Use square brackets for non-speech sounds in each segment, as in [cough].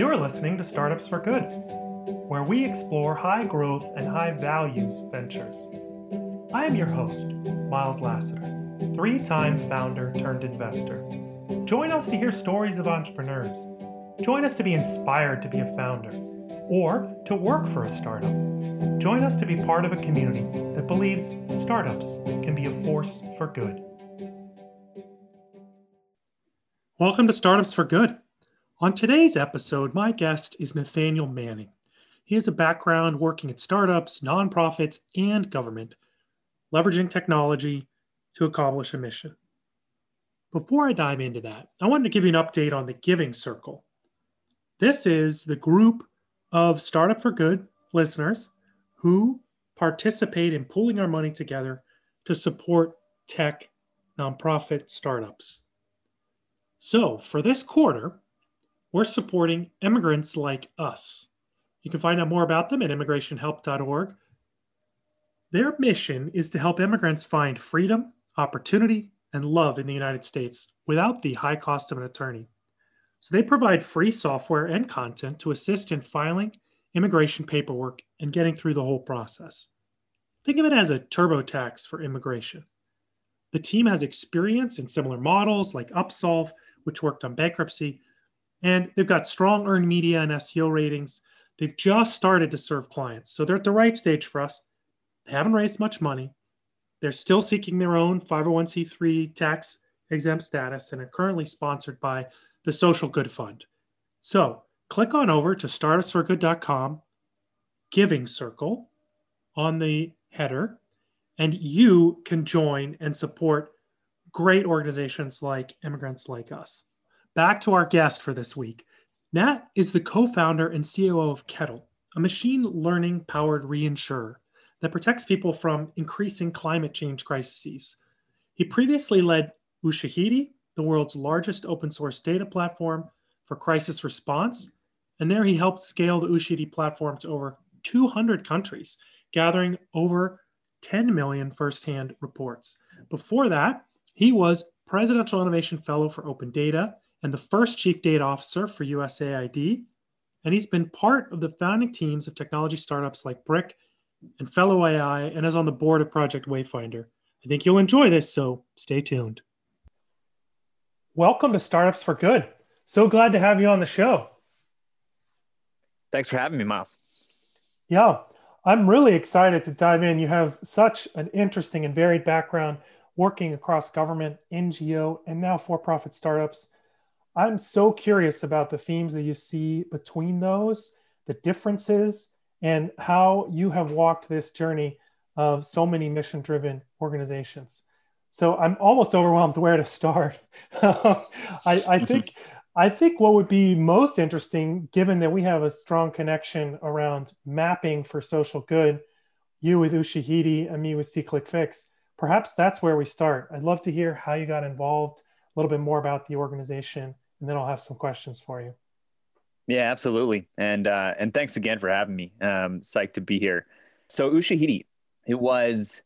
You're listening to Startups for Good, where we explore high growth and high values ventures. I am your host, Miles Lassiter, three time founder turned investor. Join us to hear stories of entrepreneurs. Join us to be inspired to be a founder or to work for a startup. Join us to be part of a community that believes startups can be a force for good. Welcome to Startups for Good. On today's episode, my guest is Nathaniel Manning. He has a background working at startups, nonprofits, and government, leveraging technology to accomplish a mission. Before I dive into that, I wanted to give you an update on the Giving Circle. This is the group of Startup for Good listeners who participate in pooling our money together to support tech nonprofit startups. So, for this quarter, we're supporting immigrants like us. You can find out more about them at immigrationhelp.org. Their mission is to help immigrants find freedom, opportunity, and love in the United States without the high cost of an attorney. So they provide free software and content to assist in filing immigration paperwork and getting through the whole process. Think of it as a TurboTax for immigration. The team has experience in similar models like Upsolve, which worked on bankruptcy, and they've got strong earned media and SEO ratings. They've just started to serve clients. So they're at the right stage for us. They haven't raised much money. They're still seeking their own 501c3 tax exempt status and are currently sponsored by the Social Good Fund. So click on over to startupsforgood.com, Giving Circle on the header, and you can join and support great organizations like Immigrants Like Us back to our guest for this week. Nat is the co founder and COO of Kettle, a machine learning powered reinsurer that protects people from increasing climate change crises. He previously led Ushahidi, the world's largest open source data platform for crisis response. And there he helped scale the Ushahidi platform to over 200 countries, gathering over 10 million firsthand reports. Before that, he was Presidential Innovation Fellow for Open Data and the first chief data officer for USAID. And he's been part of the founding teams of technology startups like Brick and Fellow AI and is on the board of Project Wayfinder. I think you'll enjoy this, so stay tuned. Welcome to Startups for Good. So glad to have you on the show. Thanks for having me, Miles. Yeah, I'm really excited to dive in. You have such an interesting and varied background working across government, NGO, and now for profit startups. I'm so curious about the themes that you see between those, the differences, and how you have walked this journey of so many mission driven organizations. So I'm almost overwhelmed where to start. [laughs] I, I think I think what would be most interesting, given that we have a strong connection around mapping for social good, you with Ushahidi and me with SeeClickFix, perhaps that's where we start. I'd love to hear how you got involved, a little bit more about the organization, and then I'll have some questions for you. Yeah, absolutely. And uh, and thanks again for having me. Um, psyched to be here. So Ushahidi, it was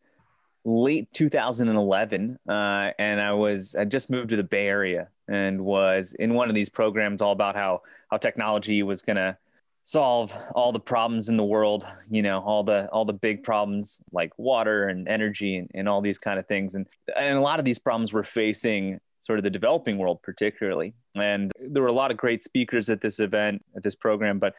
late 2011, uh, and I was I just moved to the Bay Area and was in one of these programs all about how how technology was gonna solve all the problems in the world you know all the all the big problems like water and energy and, and all these kind of things and and a lot of these problems were facing sort of the developing world particularly and there were a lot of great speakers at this event at this program but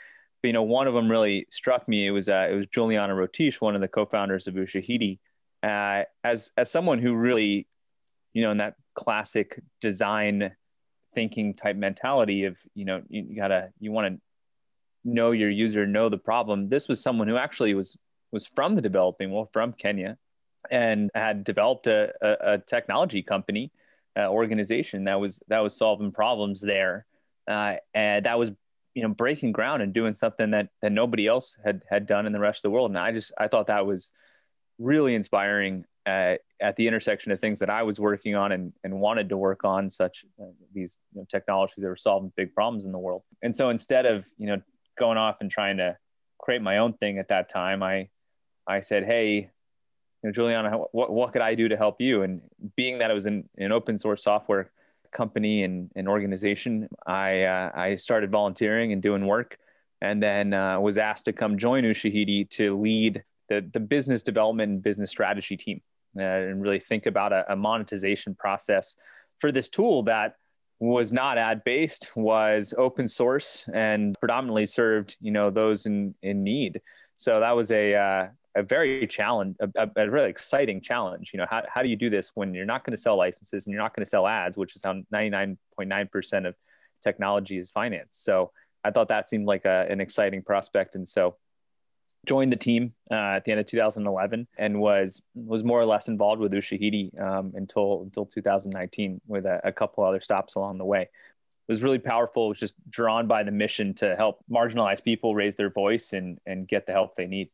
you know one of them really struck me. It was uh, it was Juliana Rotich one of the co-founders of Ushahidi uh, as as someone who really you know in that classic design thinking type mentality of you know you, you gotta you want to know your user know the problem this was someone who actually was was from the developing world from Kenya and had developed a, a, a technology company uh, organization that was that was solving problems there, uh, and that was you know breaking ground and doing something that that nobody else had had done in the rest of the world. And I just I thought that was really inspiring uh, at the intersection of things that I was working on and, and wanted to work on, such uh, these you know, technologies that were solving big problems in the world. And so instead of you know going off and trying to create my own thing at that time, I I said, hey, you know, Juliana, what, what could I do to help you? And being that it was an, an open source software company and, and organization, I uh, I started volunteering and doing work, and then uh, was asked to come join Ushahidi to lead the the business development and business strategy team, uh, and really think about a, a monetization process for this tool that was not ad based, was open source, and predominantly served you know those in in need. So that was a uh, a very challenge, a, a, really exciting challenge. You know, how, how do you do this when you're not going to sell licenses and you're not going to sell ads, which is how 99.9% of technology is financed. So I thought that seemed like a, an exciting prospect. And so joined the team uh, at the end of 2011 and was was more or less involved with Ushahidi um, until until 2019 with a, a couple other stops along the way. It was really powerful. It was just drawn by the mission to help marginalized people raise their voice and and get the help they need.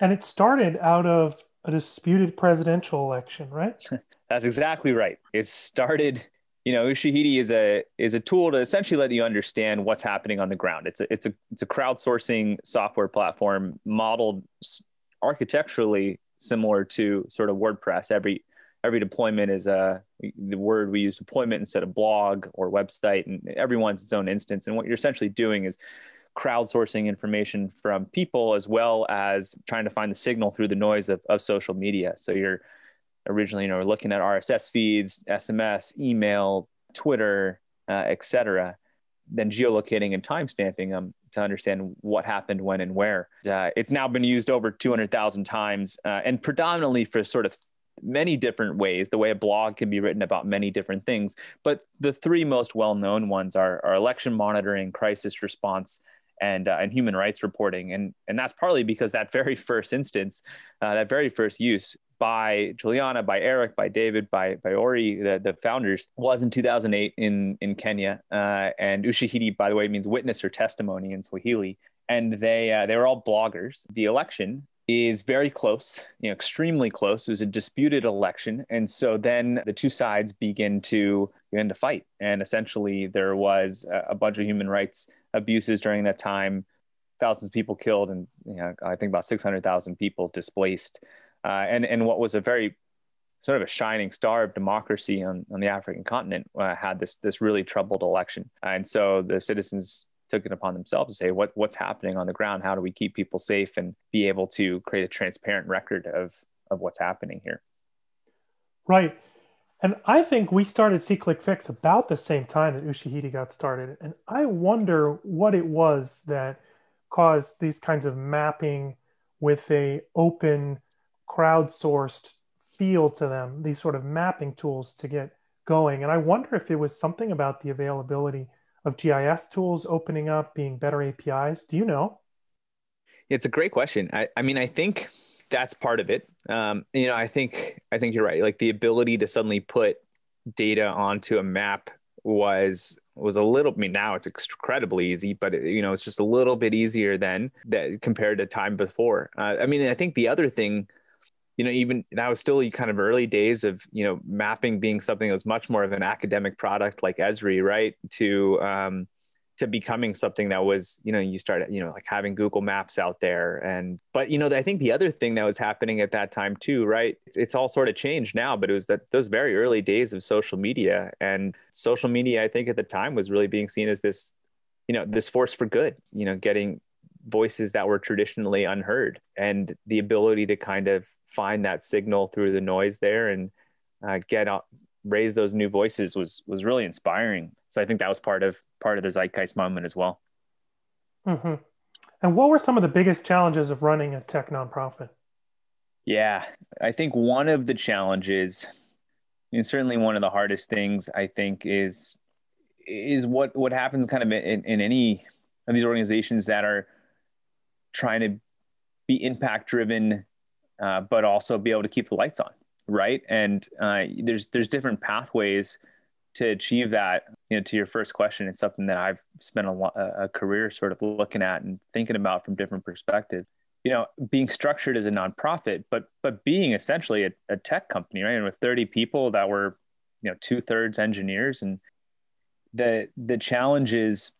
And it started out of a disputed presidential election, right? [laughs] That's exactly right. It started, you know, Ushahidi is a is a tool to essentially let you understand what's happening on the ground. It's a it's a it's a crowdsourcing software platform modeled architecturally similar to sort of WordPress. Every every deployment is a the word we use deployment instead of blog or website, and everyone's its own instance. And what you're essentially doing is crowdsourcing information from people as well as trying to find the signal through the noise of, of social media. So you're originally, you know, looking at RSS feeds, SMS, email, Twitter, uh, etc. Then geolocating and timestamping them to understand what happened when and where. Uh, it's now been used over 200,000 times uh, and predominantly for sort of many different ways. The way a blog can be written about many different things. But the three most well known ones are, are election monitoring, crisis response, and uh, and human rights reporting, and and that's partly because that very first instance, uh, that very first use by Juliana, by Eric, by David, by by Ori, the, the founders, was in 2008 in in Kenya. Uh, and Ushahidi, by the way, means witness or testimony in Swahili. And they uh, they were all bloggers. The election is very close, you know, extremely close. It was a disputed election, and so then the two sides begin to begin to fight. And essentially, there was a, a bunch of human rights abuses during that time, thousands of people killed, and you know, I think about 600,000 people displaced. Uh, and, and what was a very sort of a shining star of democracy on, on the African continent uh, had this, this really troubled election. And so the citizens took it upon themselves to say, what, what's happening on the ground? How do we keep people safe and be able to create a transparent record of, of what's happening here? Right. And I think we started SeeClickFix about the same time that Ushahidi got started. And I wonder what it was that caused these kinds of mapping with a open, crowdsourced feel to them, these sort of mapping tools to get going. And I wonder if it was something about the availability of GIS tools opening up, being better APIs. Do you know? It's a great question. I, I mean, I think that's part of it. Um, you know, I think I think you're right. Like the ability to suddenly put data onto a map was was a little. I mean, now it's incredibly easy, but it, you know, it's just a little bit easier than that compared to time before. Uh, I mean, I think the other thing, you know, even that was still kind of early days of you know mapping being something that was much more of an academic product like Esri, right? To um, to becoming something that was you know you started you know like having google maps out there and but you know i think the other thing that was happening at that time too right it's, it's all sort of changed now but it was that those very early days of social media and social media i think at the time was really being seen as this you know this force for good you know getting voices that were traditionally unheard and the ability to kind of find that signal through the noise there and uh, get out raise those new voices was was really inspiring. So I think that was part of part of the zeitgeist moment as well. Mm-hmm. And what were some of the biggest challenges of running a tech nonprofit? Yeah, I think one of the challenges, and certainly one of the hardest things, I think is is what what happens kind of in, in any of these organizations that are trying to be impact driven, uh, but also be able to keep the lights on right? And uh, there's there's different pathways to achieve that. You know, to your first question, it's something that I've spent a, a career sort of looking at and thinking about from different perspectives. You know, being structured as a nonprofit, but but being essentially a, a tech company, right? And with 30 people that were, you know, two thirds engineers, and the the challenges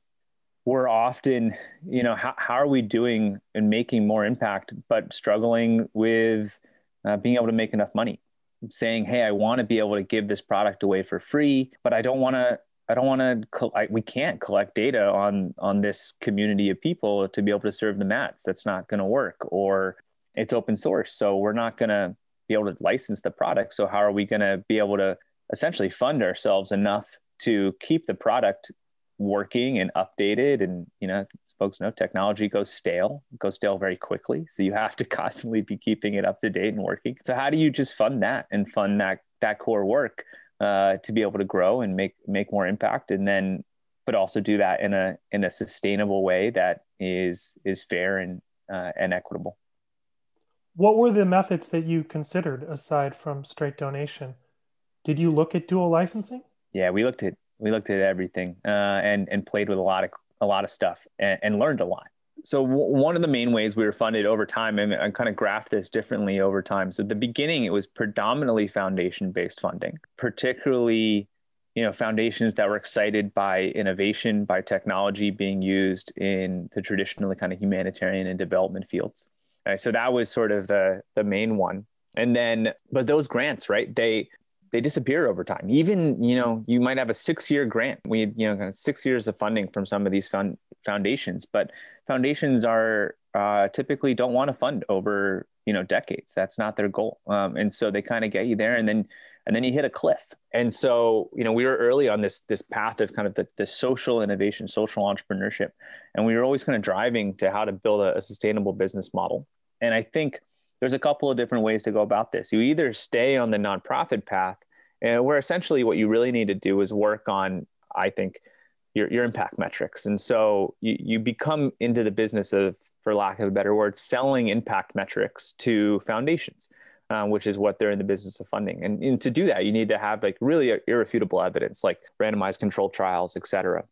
were often, you know, how, how are we doing and making more impact, but struggling with uh, being able to make enough money saying, "Hey, I want to be able to give this product away for free, but I don't want to I don't want to. We can't collect data on on this community of people to be able to serve the mats. That's not going to work. Or it's open source, so we're not going to be able to license the product. So how are we going to be able to essentially fund ourselves enough to keep the product working and updated? And you know, as folks know, technology goes stale, it goes stale very quickly. So you have to [laughs] constantly be keeping it up to date and working. So how do you just fund that and fund that that core work? uh, to be able to grow and make make more impact, and then but also do that in a in a sustainable way that is is fair and uh, and equitable. What were the methods that you considered aside from straight donation? Did you look at dual licensing? Yeah, we looked at we looked at everything uh, and and played with a lot of a lot of stuff and, and learned a lot. So w- one of the main ways we were funded over time and i kind of graphed this differently over time. So at the beginning it was predominantly foundation based funding particularly you know foundations that were excited by innovation by technology being used in the traditionally kind of humanitarian and development fields. Right? so that was sort of the the main one. And then but those grants right they they disappear over time. Even you know you might have a six year grant. We you know kind of six years of funding from some of these found, foundations, but foundations are uh, typically don't want to fund over you know decades. That's not their goal, um, and so they kind of get you there, and then and then you hit a cliff. And so you know we were early on this this path of kind of the, the social innovation, social entrepreneurship, and we were always kind of driving to how to build a, a sustainable business model. And I think there's a couple of different ways to go about this. You either stay on the nonprofit path, and where essentially what you really need to do is work on, I think, your, your impact metrics. And so you, you become into the business of, for lack of a better word, selling impact metrics to foundations. Uh, which is what they're in the business of funding. And, and, to do that, you need to have like really irrefutable evidence, like randomized controlled trials, et cetera.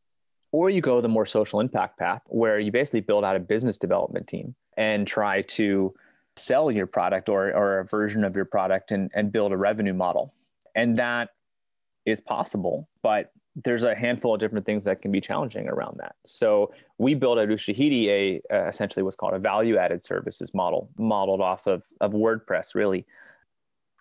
Or you go the more social impact path, where you basically build out a business development team and try to sell your product or, or a version of your product and, and build a revenue model. And that is possible, but there's a handful of different things that can be challenging around that. So we built at Ushahidi a uh, essentially what's called a value-added services model, modeled off of, of WordPress, really,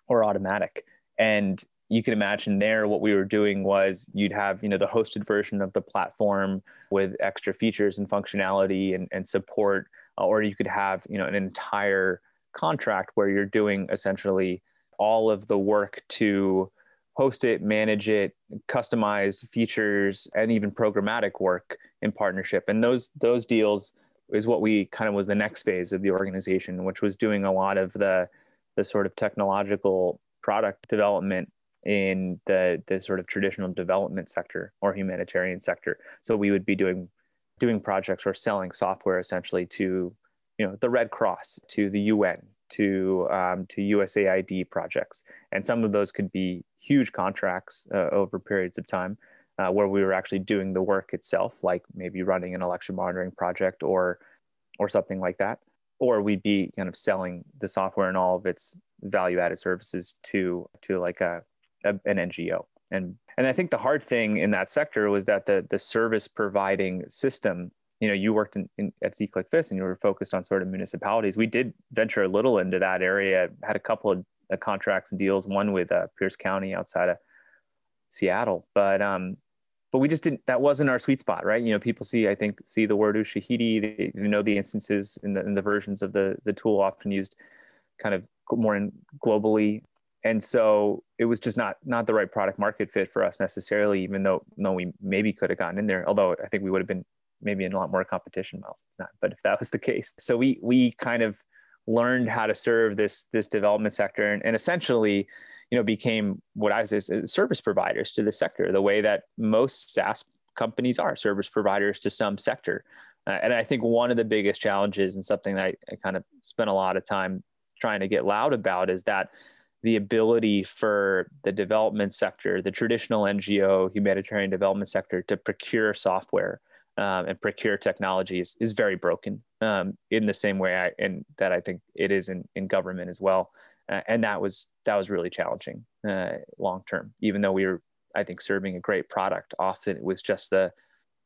or Automattic. And you can imagine there what we were doing was you'd have you know the hosted version of the platform with extra features and functionality and, and support or you could have you know an entire contract where you're doing essentially all of the work to host it, manage it, customized features, and even programmatic work in partnership. And those those deals is what we kind of was the next phase of the organization, which was doing a lot of the the sort of technological product development in the the sort of traditional development sector or humanitarian sector. So we would be doing doing projects or selling software essentially to you know the Red Cross, to the UN, to um, to USAID projects, and some of those could be huge contracts uh, over periods of time, uh, where we were actually doing the work itself, like maybe running an election monitoring project or or something like that, or we'd be kind of selling the software and all of its value added services to to like a, a an NGO and and I think the hard thing in that sector was that the the service providing system you know you worked in, in at SeeClickFix and you were focused on sort of municipalities. We did venture a little into that area had a couple of uh, contracts and deals one with uh, Pierce County outside of Seattle but um but we just didn't that wasn't our sweet spot right? You know people see i think see the word ushahidi they, they know the instances in the, in the versions of the the tool often used kind of more in globally. And so it was just not not the right product market fit for us necessarily even though no we maybe could have gotten in there although i think we would have been maybe in a lot more competition miles not but if that was the case. So we we kind of learned how to serve this this development sector and, and essentially you know became what i was uh, service providers to the sector the way that most saas companies are service providers to some sector. Uh, and i think one of the biggest challenges and something that I, I kind of spent a lot of time trying to get loud about is that the ability for the development sector, the traditional NGO humanitarian development sector, to procure software um, and procure technologies is very broken. Um, in the same way, I, and that I think it is in, in government as well. Uh, and that was that was really challenging uh, long term. Even though we were, I think, serving a great product, often it was just the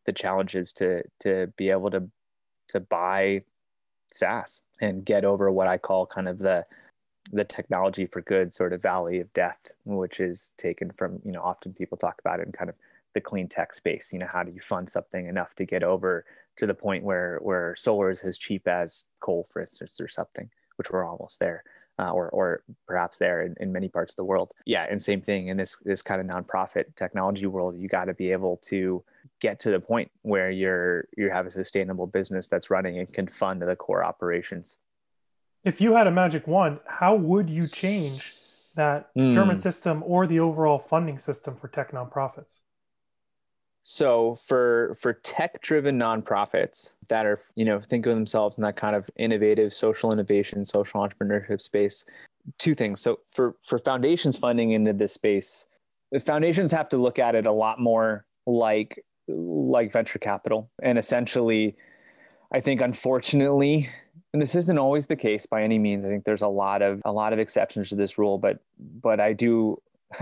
the challenges to to be able to to buy SaaS and get over what I call kind of the the technology for good sort of valley of death, which is taken from, you know, often people talk about it in kind of the clean tech space. You know, how do you fund something enough to get over to the point where where solar is as cheap as coal, for instance, or something, which we're almost there. Uh, or, or perhaps there in, in many parts of the world. Yeah, and same thing in this this kind of nonprofit technology world. You got to be able to get to the point where you're you have a sustainable business that's running and can fund the core operations if you had a magic wand, how would you change that mm. German system or the overall funding system for tech nonprofits? So for for tech driven nonprofits that are you know think of themselves in that kind of innovative social innovation, social entrepreneurship space, two things. So for for foundations funding into this space, the foundations have to look at it a lot more like like venture capital, and essentially, I think unfortunately and this isn't always the case by any means. I think there's a lot of a lot of exceptions to this rule, but but I do [laughs]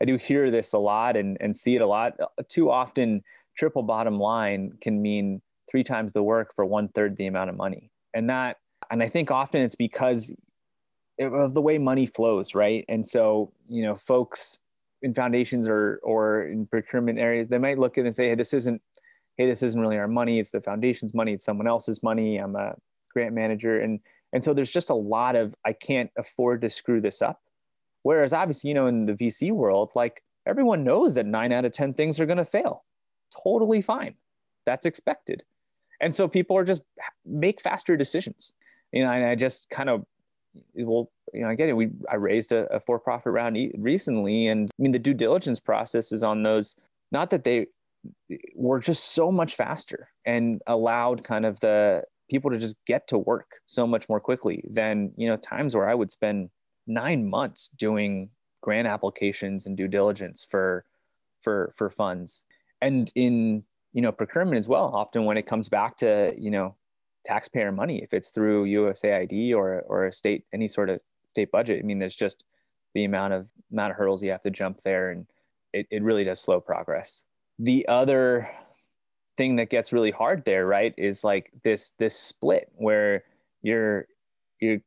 I do hear this a lot and and see it a lot. Too often, triple bottom line can mean three times the work for one third the amount of money, and that and I think often it's because of the way money flows, right? And so you know, folks in foundations or or in procurement areas, they might look at it and say, "Hey, this isn't." Hey, this isn't really our money. It's the foundation's money. It's someone else's money. I'm a grant manager and and so there's just a lot of i can't afford to screw this up whereas obviously you know in the vc world like everyone knows that 9 out of 10 things are going to fail. Totally fine. That's expected. And so people are just make faster decisions. You know and i just kind of well you know i we i raised a, a for-profit round recently and i mean the due diligence process is on those not that they were just so much faster and allowed kind of the people to just get to work so much more quickly than you know times where i would spend nine months doing grant applications and due diligence for for for funds. And in you know procurement as well often when it comes back to you know taxpayer money if it's through usaid or or a state any sort of state budget i mean there's just the amount of amount of hurdles you have to jump there. And it, it really does slow progress. The other thing that gets really hard there, right, is like this this split where your your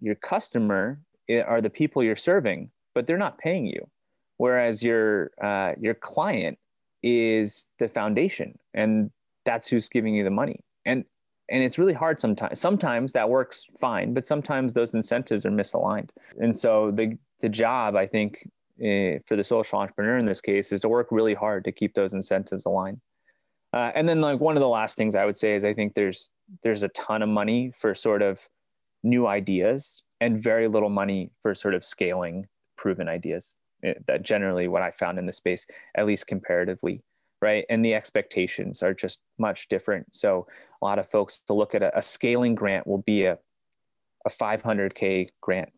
your customer are the people you're serving, but they're not paying you, whereas your uh, your client is the foundation, and that's who's giving you the money. And and it's really hard sometimes. Sometimes that works fine, but sometimes those incentives are misaligned. And so the the job, I think, eh, for the social entrepreneur in this case, is to work really hard to keep those incentives aligned. Uh, and then like one of the last things I would say is I think there's there's a ton of money for sort of new ideas and very little money for sort of scaling proven ideas. Eh, that generally what I found in the space, at least comparatively, right? And the expectations are just much different. So a lot of folks to look at a, a scaling grant will be a a 500k grant.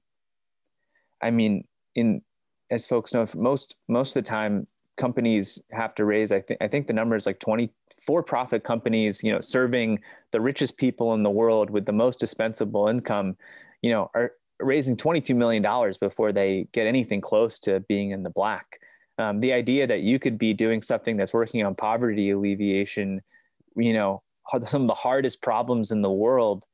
I mean, in as folks know, most most of the time companies have to raise. I think I think the number is like 20 for-profit companies, you know, serving the richest people in the world with the most dispensable income, you know, are raising $22 million before they get anything close to being in the black. Um, the idea that you could be doing something that's working on poverty alleviation, you know, some of the hardest problems in the world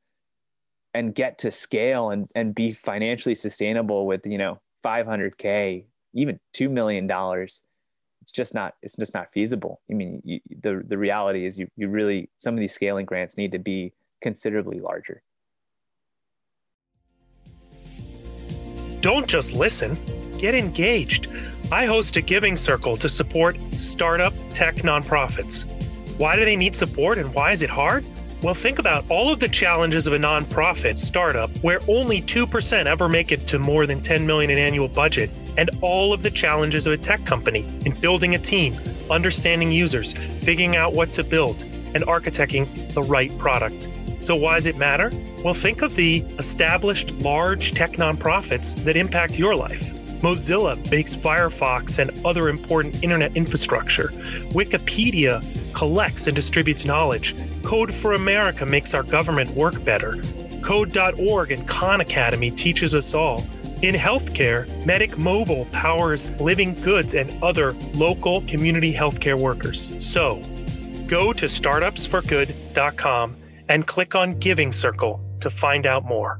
and get to scale and, and be financially sustainable with, you know, 500K, even $2 million it's just not it's just not feasible. I mean, you, the the reality is you you really some of these scaling grants need to be considerably larger. Don't just listen, get engaged. I host a giving circle to support startup tech nonprofits. Why do they need support and why is it hard? Well, think about all of the challenges of a nonprofit startup where only 2% ever make it to more than 10 million in annual budget, and all of the challenges of a tech company in building a team, understanding users, figuring out what to build, and architecting the right product. So, why does it matter? Well, think of the established large tech nonprofits that impact your life. Mozilla makes Firefox and other important internet infrastructure. Wikipedia collects and distributes knowledge. Code for America makes our government work better. Code.org and Khan Academy teaches us all. In healthcare, Medic Mobile powers living goods and other local community healthcare workers. So, go to startupsforgood.com and click on Giving Circle to find out more.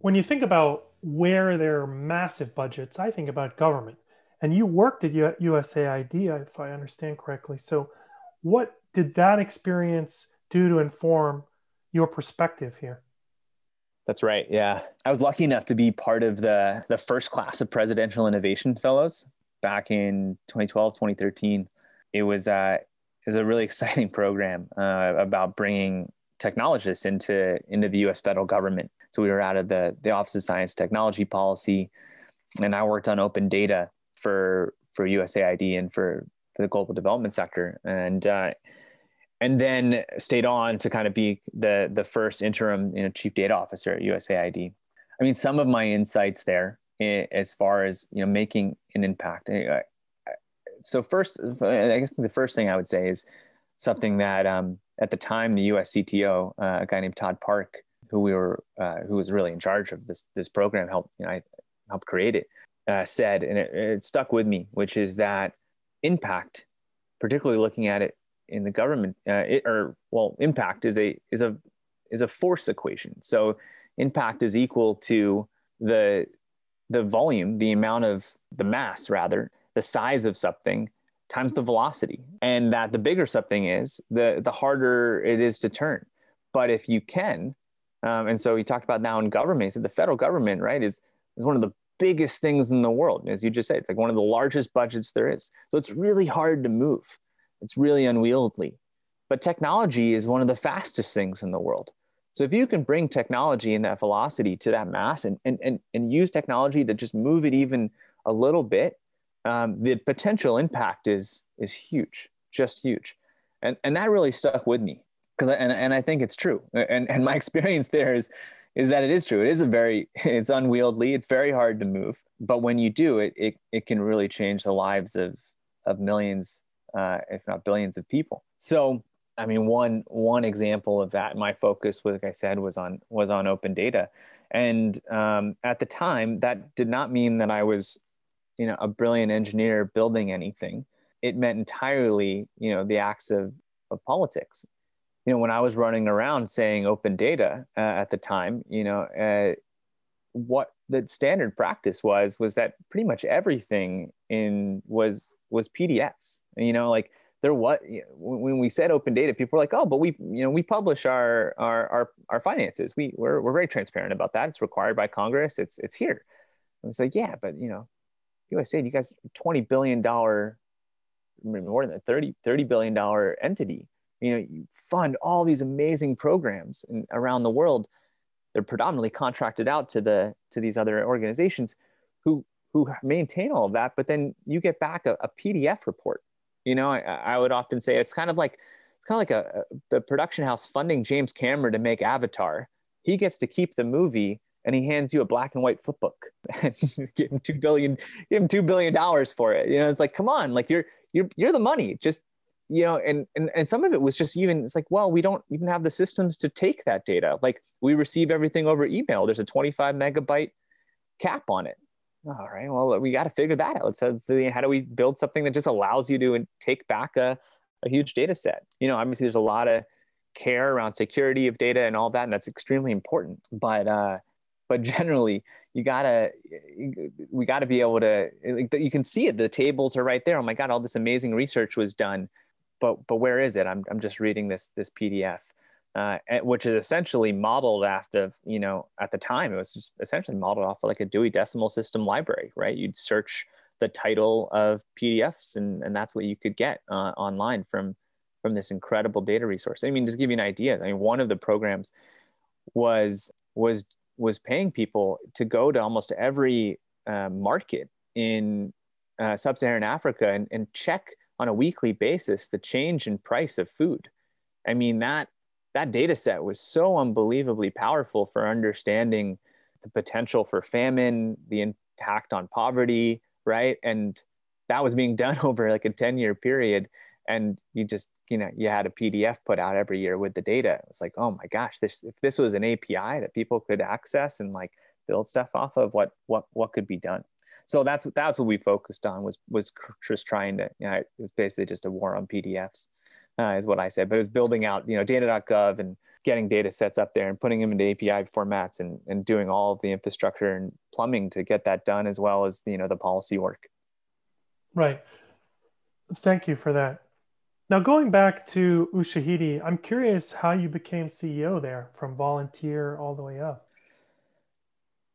when you think about where there are massive budgets, I think about government. And you worked at USAID, if I understand correctly. So, what did that experience do to inform your perspective here? That's right. Yeah. I was lucky enough to be part of the, the first class of presidential innovation fellows back in 2012, 2013. It was, uh, it was a really [laughs] exciting program uh, about bringing technologists into, into the US federal government. So we were out of the, the Office of Science Technology Policy, and I worked on open data for, for USAID and for, the global development sector. And, uh, and then stayed on to kind of be the the first interim you know, chief data officer at USAID. I mean, some of my insights there, eh, as far as you know, making an impact. Eh, so first, I guess the first thing I would say is something that um, at the time the U.S. CTO, uh, a guy named Todd Park, who we were, uh, who was really in charge of this this program, helped you know, I helped create it, uh, said, and it, it stuck with me, which is that impact, particularly looking at it in the government uh, it, or well impact is a is a is a force equation. So impact is equal to the the volume the amount of the mass rather the size of something times the velocity. And that the bigger something is the the harder it is to turn. But if you can um, and so we talked about now in government so the federal government right is is one of the biggest things in the world as you just said it's like one of the largest budgets there is so it's really hard to move it's really unwieldy. But technology is one of the fastest things in the world. So if you can bring technology and that velocity to that mass and, and, and, and use technology to just move it even a little bit, um, the potential impact is, is huge, just huge. And, and that really stuck with me because and, and I think it's true. And, and my [laughs] experience there is, is that it is true. It is a very, [laughs] it's unwieldy. It's very hard to move. But when you do it, it, it can really change the lives of, of millions uh, if not billions of people. So, I mean, one one example of that, my focus, like I said, was on was on open data, and um, at the time, that did not mean that I was, you know, a brilliant engineer building anything. It meant entirely, you know, the acts of of politics. You know, when I was running around saying open data uh, at the time, you know, uh, what the standard practice was was that pretty much everything in was was PDFs. You know, like there what when we said open data, people were like, oh, but we you know we publish our our our, our finances. We we're, we're very transparent about that. It's required by Congress. It's it's here. I was like, yeah, but you know, USAID, you guys, twenty billion dollar, more than 30 30 billion dollar entity. You know, you fund all these amazing programs in, around the world. They're predominantly contracted out to the to these other organizations who who maintain all of that, but then you get back a, a PDF report. You know, I, I, would often say it's kind of like it's kind of like a, a, the production house funding James Cameron to make Avatar. He gets to keep the movie, and he hands you a black and white flip book [laughs] and give him two billion, give him two billion dollars for it. You know, it's like, come on, like you're you're you're the money. Just you know, and and and some of it was just even it's like, well, we don't even have the systems to take that data. Like we receive everything over email. There's a 25 megabyte cap on it. All right well we got to figure that out. So, so how do we build something that just allows you to take back a, a huge data set? You know obviously there's a lot of care around security of data and all that and that's extremely important. But uh but [laughs] generally you gotta we gotta be able to you can see it. The tables are right there. Oh my god all this amazing research was done but but where is it i'm, I'm just reading this this pdf uh, which is essentially modeled after, you know, at the time, it was just essentially modeled off of like a Dewey Decimal System library, right? You'd search the title of PDFs, and, and that's what you could get uh, online from from this incredible data resource. I mean, just give you an idea. I mean, one of the programs was was was paying people to go to almost every uh, market in uh, sub-Saharan Africa and, and check on a weekly basis the change in price of food. I mean, that that data set was so unbelievably powerful for understanding the potential for famine, the impact on poverty, right? And that was being [laughs] done over like a 10 year period. And you just, you know, you had a PDF put out every year with the data. It's like, oh my gosh, this if this was an API that people could access and like build stuff off of, what what what could be done? So that's that's what we focused on was was just trying to, you know, it was basically just a war on PDFs. uh, is what I said, but it was building out, you know, data.gov and getting data sets up there and putting them into API formats and, and doing all of the infrastructure and plumbing to get that done as well as, you know, the policy work. Right. Thank you for that. Now, going back to Ushahidi, I'm curious how you became CEO there from volunteer all the way up.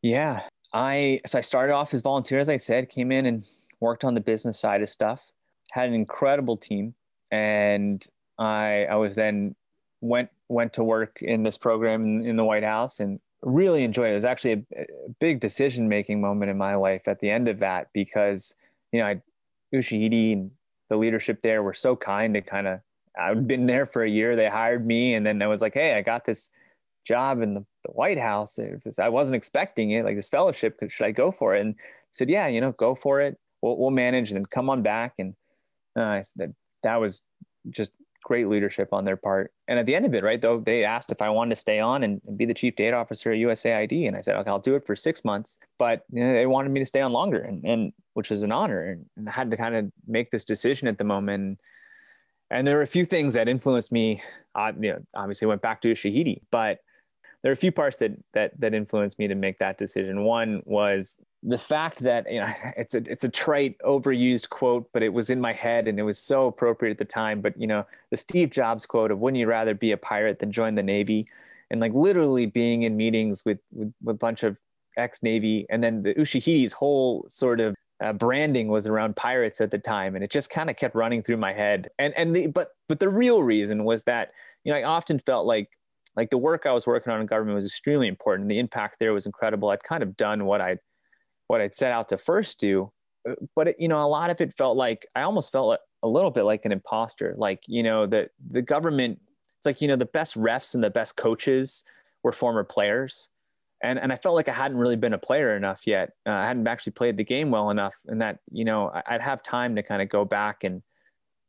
Yeah, I so I started off as volunteer, as I said, came in and worked on the business side of stuff. Had an incredible team, and I I was then went went to work in this program in, in the White House and really enjoyed it. It was actually a, a big decision making moment in my life at the end of that because you know I Ushahidi and the leadership there were so kind to kind of I'd been there for a year. They hired me, and then I was like, "Hey, I got this job in the, the White House. I wasn't expecting it, like this fellowship. Should I go for it?" And said, "Yeah, you know, go for it. We'll, we'll manage, and then come on back." And uh, that that was just great leadership on their part. And at the end of it, right, though, they asked if I wanted to stay on and, be the chief data officer at USAID. And I said, okay, I'll do it for six months. But you know, they wanted me to stay on longer, and, and which was an honor. And, and I had to kind of make this decision at the moment. And there were a few things that influenced me. I, you know, obviously went back to Shahidi, but there are a few parts that that that influenced me to make that decision. One was the fact that you know [laughs] it's a it's a trite overused quote but it was in my head and it was so appropriate at the time. But you know the steve jobs quote of wouldn't you rather be a pirate than join the navy? And like literally being in meetings with with, with a bunch of ex-navy and then the ushahidi's whole sort of uh, branding was around pirates at the time and it just kind of kept running through my head. And and the but but the real reason was that you know i often felt like like the work i was working on in government was extremely important the impact there was incredible i'd kind of done what i'd what I'd set out to first do. But it, you know, a lot of it felt like I almost felt a little bit like an imposter. Like you know, the the government. It's like you know, the best refs and the best coaches were former players, and and I felt like I hadn't really been a player enough yet. Uh, I hadn't actually played the game well enough, and that you know, I'd have time to kind of go back and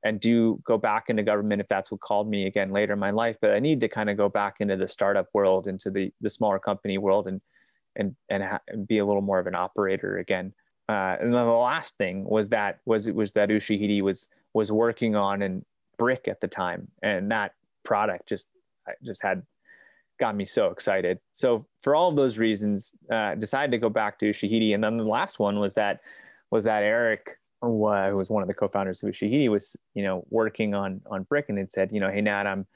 and do go back into government if that's what called me again later in my life. But I need to kind of go back into the startup world, into the the smaller company world, and and and, ha- and be a little more of an operator again. Uh, and then the last thing was that was it was that Ushahidi was was working on and brick at the time, and that product just just had got me so excited. So for all of those reasons, uh, decided to go back to Ushahidi. And then the last one was that was that Eric, who was one of the co-founders of Ushahidi, was you know working on on brick and had said, you know, hey Nat, I'm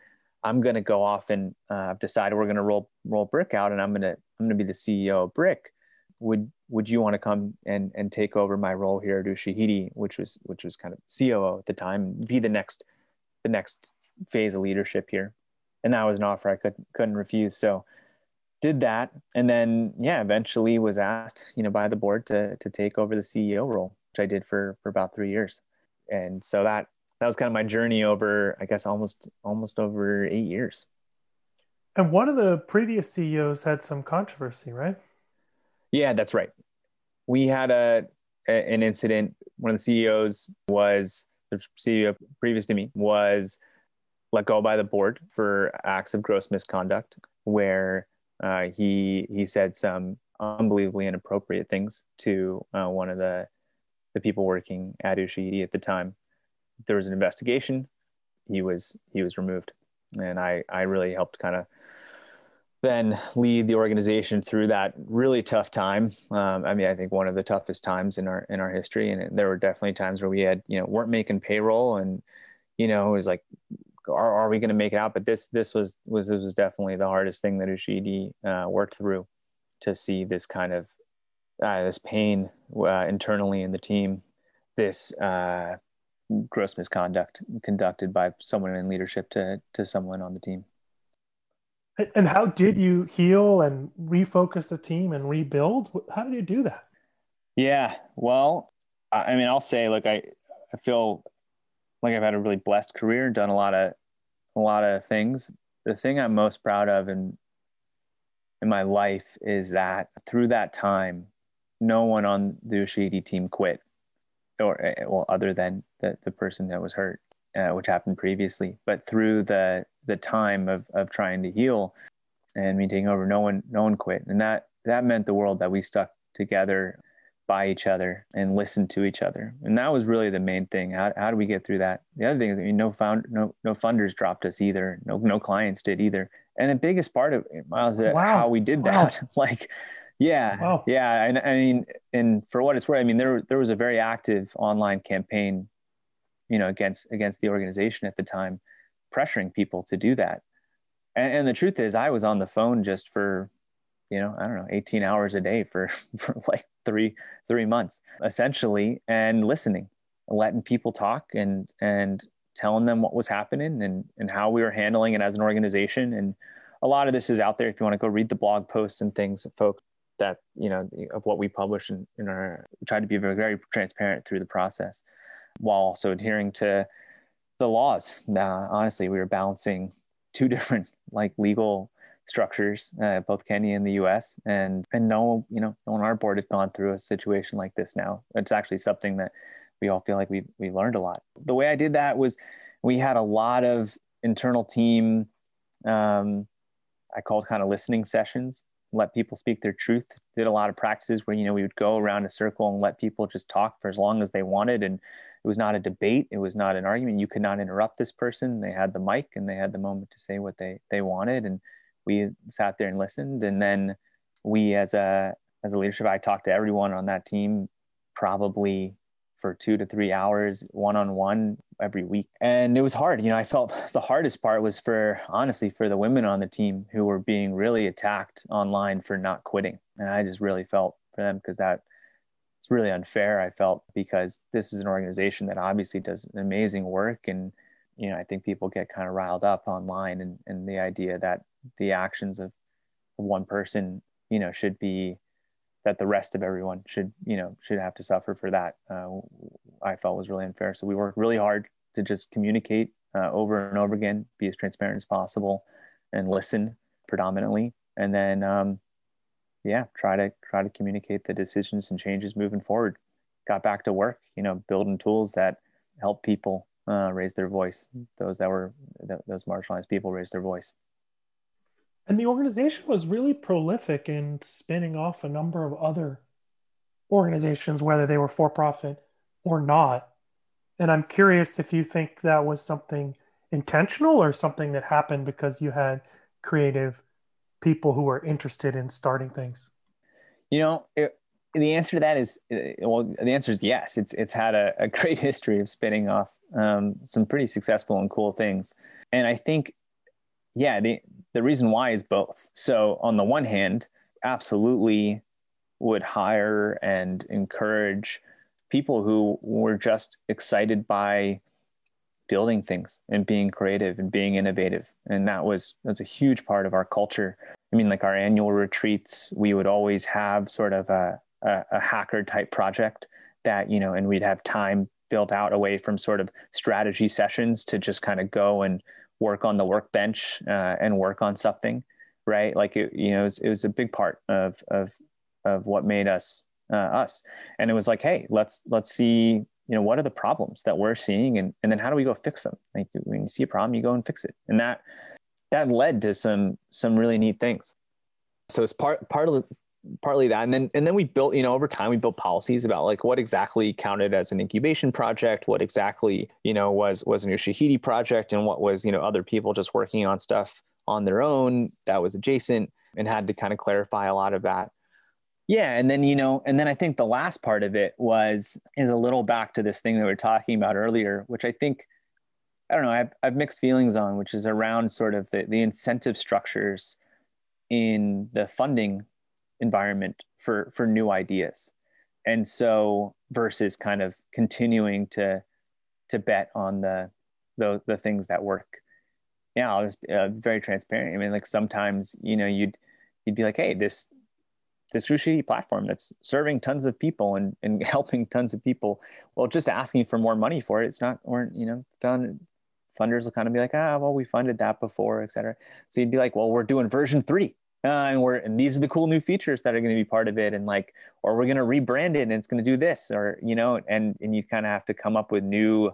I'm to go off and uh, I've decided we're to roll roll Brick out, and I'm to I'm to be the CEO of Brick. Would would you want to come and and take over my role here at Ushahidi, which was which was kind of COO at the time, be the next the next phase of leadership here? And that was an offer I couldn't couldn't refuse. So did that, and then yeah, eventually was asked, you know, by the board to to take over the CEO role, which I did for for about three years. And so that that was kind of my journey over, I guess, almost almost over eight years. And one of the previous CEOs had some controversy, right? Yeah, that's right. We had a, a an incident. One of the CEOs was the CEO previous to me was let go by the board for acts of gross misconduct, where uh, he he said some unbelievably inappropriate things to uh, one of the the people working at Ushahidi at the time there was an investigation. He was he was removed, and I I really helped kind of then lead the organization through that really tough time. Um, I mean, I think one of the toughest times in our in our history, and there were definitely times where we had you know weren't making payroll, and you know it was like, are, are we going to make it out? But this this was was this was definitely the hardest thing that Ushahidi uh, worked through to see this kind of uh, this pain uh, internally in the team, this uh, gross misconduct conducted by someone in leadership to to someone on the team. And how did you heal and refocus the team and rebuild? How did you do that? Yeah, well, I mean, I'll say, like, I I feel like I've had a really blessed career, done a lot of a lot of things. The thing I'm most proud of in in my life is that through that time, no one on the Ushahidi team quit or eh, well, other than the, the person that was hurt, uh, which happened previously. But through the the time of of trying to heal and me taking over, no one no one quit, and that that meant the world that we stuck together. by each other and listen to each other. And that was really the main thing. How, how do we get through that? The other thing is, I mean, no found, no, no funders dropped us either. No, no clients did either. And the biggest part of it, Miles, wow. how we did that, wow. [laughs] like, yeah, wow. yeah. And I mean, and for what it's worth, I mean, there, there was a very active online campaign, you know, against, against the organization at the time, pressuring people to do that. And, and the truth is I was on the phone just for you know, I don't know, 18 hours a day for, [laughs] for like three, three months essentially and listening, letting people talk and, and telling them what was happening and, and how we were handling it as an organization. And a lot of this is out there. If you want to go read the blog posts and things, folks that, you know, of what we publish in, in our, we try to be very, transparent through the process while also adhering to the laws. Now, honestly, we were balancing two [laughs] different like legal structures, uh, both Kenya and the U.S. And and no, you know, no one on our board had gone through a situation like this. Now it's actually something that we all feel like we we learned a lot. The way I did that was we had a lot of internal team. Um, I called kind of listening sessions, let people speak their truth. Did a lot of practices where you know we would go around a circle and let people just talk for as long as they wanted, and it was not a debate. It was not an argument. You could not interrupt this person. They had the mic and they had the moment to say what they they wanted, and we sat there and listened and then we as a as a leadership i talked to everyone on that team probably for two to three hours one-on-one every week. And it was hard you know i felt [laughs] the hardest part was for honestly for the women on the team who were being really attacked online for not quitting. And i just really felt for them because that it's really unfair i felt because this is an organization that obviously does amazing work. And you know i think people get kind of riled up online and, and the idea that the actions of one person, you know, should be that the rest of everyone should, you know, should have to suffer for that. Uh, I felt was really unfair. So we worked really hard to just communicate uh, over and over again, be as transparent as possible, and listen predominantly, and then um, yeah, try to try to communicate the decisions and changes moving forward. Got back to work, you know, building tools that help people uh, raise their voice. Those that were those marginalized people raise their voice. And the organization was really prolific in spinning off a number of other organizations, whether they were for profit or not. And I'm curious if you think that was something intentional or something that happened because you had creative people who were interested in starting things. You know, it, the answer to that is well, the answer is yes. It's it's had a, a [laughs] great history of spinning off um, some pretty successful and cool things, and I think yeah, the the reason why is both. So on the one hand, absolutely would hire and encourage people who were just excited by building things and being creative and being innovative. And that was was a huge part of our culture. I mean, like our annual retreats, we would always have sort of a, a, a hacker type project that, you know, and we'd have time built out away from sort of strategy sessions to just kind of go and work on the workbench uh, and work on something, right? Like it, you know, it was, it was a big part of of of what made us uh, us. And it was like, hey, let's let's see, you know, what are the problems that we're seeing, and and then how do we go fix them? Like when you see a problem, you go and fix it, and that that led to some some really neat things. So it's part part of the partly that. And then and then we built you know over time we built policies about like what exactly counted as an incubation project what exactly you know was was an ushahidi project and what was you know other people just working on stuff on their own that was adjacent and had to kind of clarify a lot of that. Yeah and then you know and then i think the last part of it was is a little back to this thing that we are talking about earlier which i think i don't know i've, I've mixed feelings on which is around sort of the, the incentive structures in the funding environment for for new ideas. And so versus kind of continuing to to bet on the the, the things that work. Yeah i was uh, very transparent. I mean like sometimes you know you'd you'd be like hey this this Ushahidi platform that's serving tons of people and, and [laughs] helping tons of people well just asking for more money for it it's not or you know fund, funders will kind of be like ah well we funded that before et cetera. So you'd be like well we're doing version three uh, and we're and these are the cool new features that are going to be part of it and like or we're going to rebrand it and it's going to do this or you know and and you kind of have to come up with new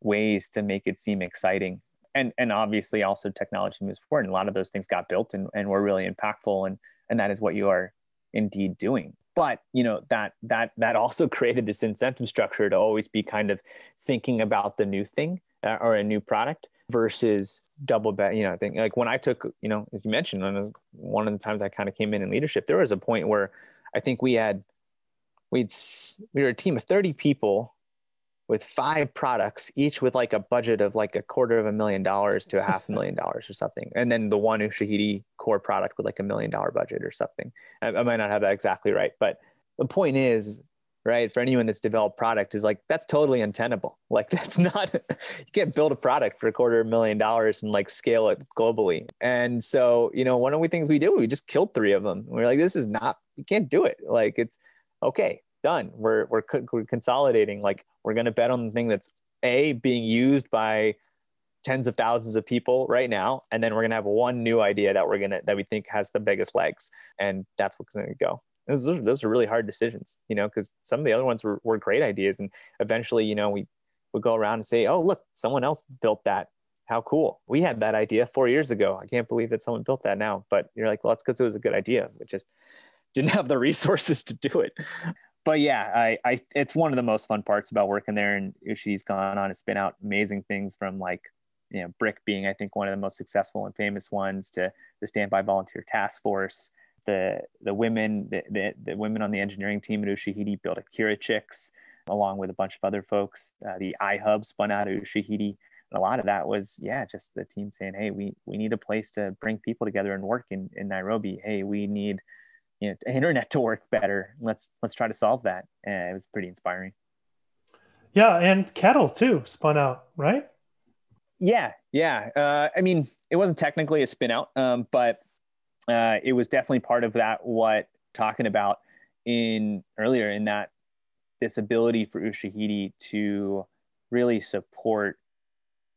ways to make it seem exciting. And and obviously also technology moves forward and a lot of those things got built and, and were really impactful and and that is what you are indeed doing. But you know that that that also [laughs] created this incentive structure to always be kind of thinking about the new thing uh, or a new product versus double bet you know i think like when i took you know as you mentioned one of the times i kind of came in in leadership there was a point where i think we had we'd we were a team of 30 people with five products, each with like a budget of like a quarter of a million dollars to a half a million dollars or something. And then the one Ushahidi core product with like a million dollar budget or something. I, I, might not have that exactly right, but the point is, right, for anyone that's developed product is like, that's totally untenable. [laughs] Like that's not, you can't build a product for a quarter of a million dollars and like scale it globally. And so, you know, one of the things we do, we just killed three of them. We're like, this is not, you can't do it. Like it's, okay, done. We're, we're, we're consolidating. Like we're going to bet on the thing that's a being used by tens of thousands of people right now. And then we're going to have one new idea that we're going to, that we think has the biggest legs. And that's what's going to go. Those, are, those are really hard decisions, you know, because some of the other ones were, were great ideas. And eventually, you know, we would go around and say, oh, look, someone else built that. How cool. We had that idea four years ago. I can't believe that someone built that now. But you're like, well, that's because it was a good idea. It just [laughs] didn't have the resources to do it but yeah, I, I, it's one of the most fun parts about working there. And she's gone on to spin out amazing things from like, you know, BRCK being, I think, one of the most successful and famous ones to the Standby Volunteer Task Force. The, the women, the, the, the women on the engineering team at Ushahidi built AkiraChix along with a bunch of other folks. Uh, the iHub spun out of Ushahidi. And a lot of that was, yeah, just the team saying, hey, we, we need a place to bring people together and work in, in Nairobi. Hey, we need you know [laughs] internet to work better let's let's try to solve that and it was pretty inspiring yeah and kettle too spun out right yeah yeah uh, i mean it wasn't technically a spin out um, but uh, it was definitely part of that what talking about in earlier in that this ability for ushahidi to really support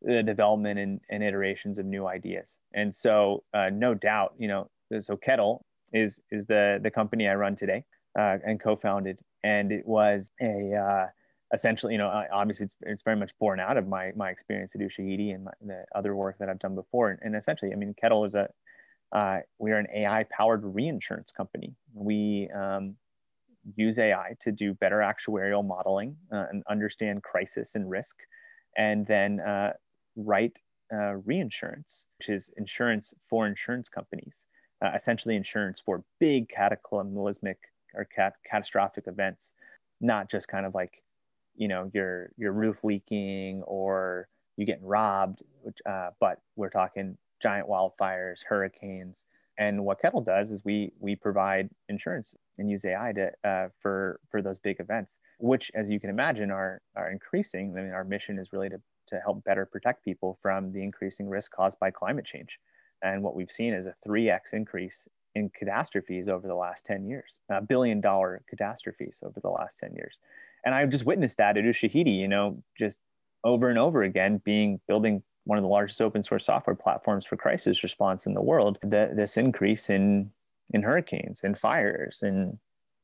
the development and, and iterations of new ideas. And so uh, no doubt you know so kettle is is the the company I run today uh, and co-founded, and it was a uh, essentially, you know, obviously it's, it's very much born out of my my experience at Ushahidi and my, the other work that I've done before, and, and essentially, I mean, Kettle is a uh, we are an AI powered reinsurance company. We um, use AI to do better actuarial modeling uh, and understand crisis and risk, and then uh, write uh, reinsurance, which is insurance for insurance companies uh, essentially insurance for big cataclysmic or cat- catastrophic events, not just kind of like, you know, your your roof leaking or you getting robbed, which, but we're talking giant wildfires, hurricanes. And what Kettle does is we we provide insurance and use AI to uh, for for those big events, which, as you can imagine, are are increasing. I mean, our mission is really to to help better protect people from the increasing risk caused by climate change. And what we've seen is a 3x increase in catastrophes over the last 10 years, a billion dollar catastrophes over the last 10 years. And I've just witnessed that at Ushahidi, you know, just over and over again, being building one of the largest open source software platforms for crisis response in the world. The, this increase in in hurricanes and fires and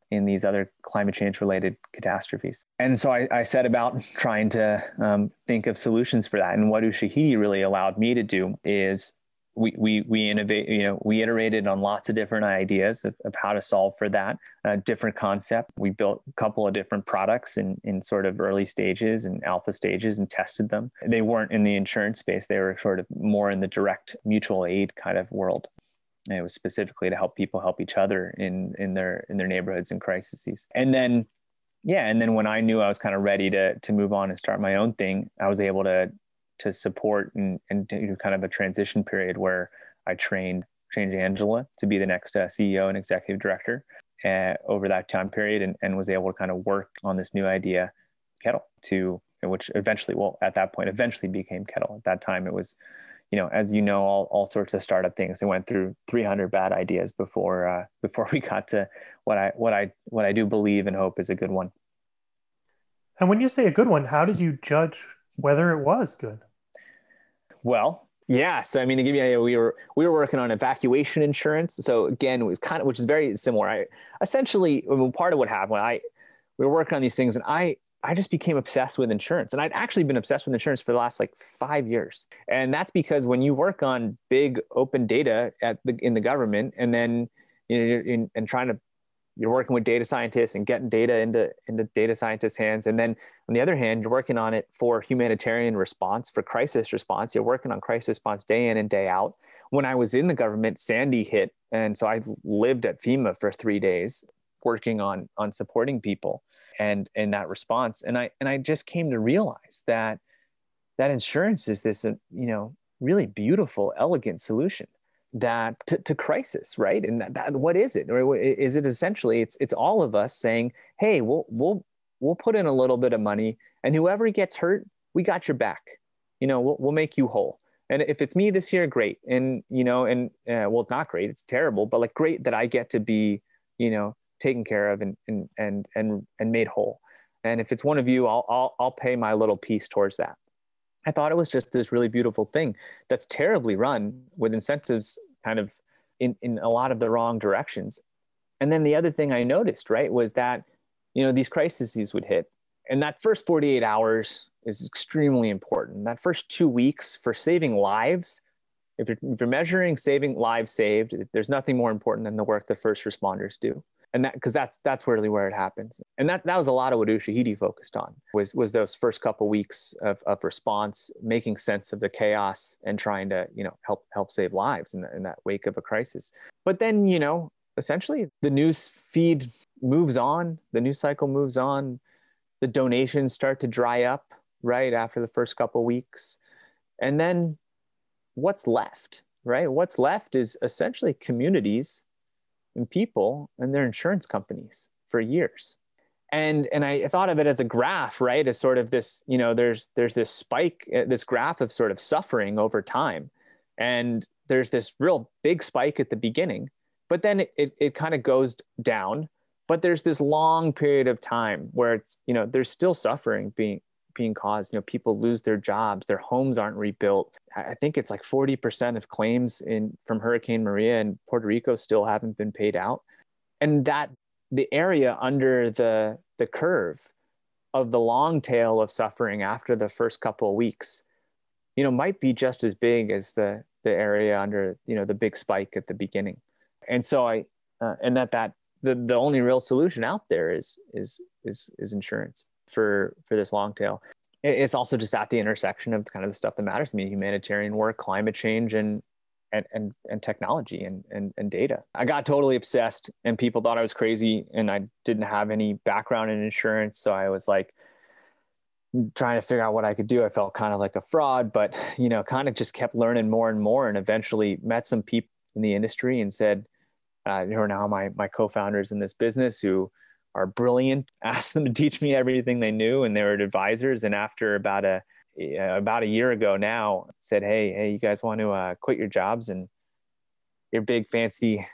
in these other climate change related catastrophes. And so I, I set about trying to um, think of solutions for that. And what Ushahidi really allowed me to do is we, we, we innovate, you know, we iterated on lots of different ideas of, of how to solve for that, uh, different concept. We built a couple of different products in, in sort of early stages and alpha stages and tested them. They weren't in the insurance space. They were sort of more in the direct mutual aid kind of world. And it was specifically to help people help each other in, in their, in their neighborhoods and crises. And then, yeah. And then when I knew I was kind of ready to, to move on and start my own thing, I was able to to support and, and do kind of a transition period where I trained trained Angela to be the next uh, CEO and executive director uh, over that time period and, and was able to kind of work on this new idea, Kettle, to which eventually, well, at that point, eventually became Kettle. At that time, it was, you know, as you know, all, all sorts of startup things. They went through 300 bad ideas before uh, before [laughs] we got to what I what I what I do believe and hope is a good one. And when you say a good one, how did you judge whether it was good? Well, yeah. So I mean, to give you an idea, we were we were working on evacuation insurance. So again, it was kind of which is very similar. I essentially part of what happened I we were working on these things, and I I just became obsessed with insurance, and I'd actually been obsessed with insurance for the last like five years. And that's because when you work on big open data at the in the government, and then you know in, and trying to you're working with data scientists and getting data into into data scientists' hands. And then on the other hand, you're working on it for humanitarian response, for crisis response. You're working on crisis response day in and day out. When I was in the government, Sandy hit, and so I lived at FEMA for three days, working on on supporting people and in that response. And I and I just came to realize that that insurance is this uh, you know really beautiful, elegant solution that to, to crisis, right? And that, that, what is it? Or is it essentially it's it's all of us saying, "Hey, we'll we'll we'll put in a little bit of money, and whoever gets hurt, we got your back. You know, we'll we'll make you whole." And if it's me this year, great. And you know, and uh, well, it's not great; it's terrible. But like, great that I get to be, you know, taken care of and and and and and made whole. And if it's one of you, I'll I'll, I'll pay my little piece towards that. I thought it was just this really beautiful thing that's terribly run with incentives kind of in, in a lot of the wrong directions. And then the other thing I noticed, right, was that, you know, these crises would hit. And that first 48 hours is extremely important. That first two weeks for saving lives, if you're, if you're measuring saving lives saved, there's nothing more important than the work the first responders do and that because that's that's really where it happens. And that that was a lot of what ushahidi focused on was was those first couple weeks of, of response making sense of the chaos and trying to you know help help save lives in, the, in that wake of a crisis. But then you know essentially the news feed moves on the news cycle moves on the donations start to dry up right after the first couple weeks. And then what's left right? What's left is essentially communities and people and their insurance companies for years. And and i thought of it as a graph right? As sort of this you know there's there's this spike uh, this graph of sort of suffering over time. And there's this real big spike at the beginning but then it, it, it kind of goes down. But there's this long period of time where it's you know there's still suffering being being caused. You know, people lose their jobs, their homes aren't rebuilt. I think it's like 40% of claims in from Hurricane Maria in Puerto Rico still haven't been paid out. And that the area under the the curve of the long tail of suffering after the first couple of weeks, you know, might be just as big as the the area under, you know, the big spike at the beginning. And so I uh, and that that the, the only real solution out there is is is is insurance for for this long tail. It's also just at the intersection of kind of the stuff that matters to me: humanitarian work, climate change, and and and, and technology and, and and data. I got totally obsessed, and people thought I was crazy, and I didn't have any background in insurance, so I was like trying to figure out what I could do. I felt kind of like a fraud, but you know, kind of just kept learning more and more, and eventually met some people in the industry and said, uh, who are now my my co-founders in this business who are brilliant. [laughs] Asked them to teach me everything they knew, and they were advisors. And after about a about a year ago now, said, "Hey, hey, you guys want to uh, quit your jobs and your big fancy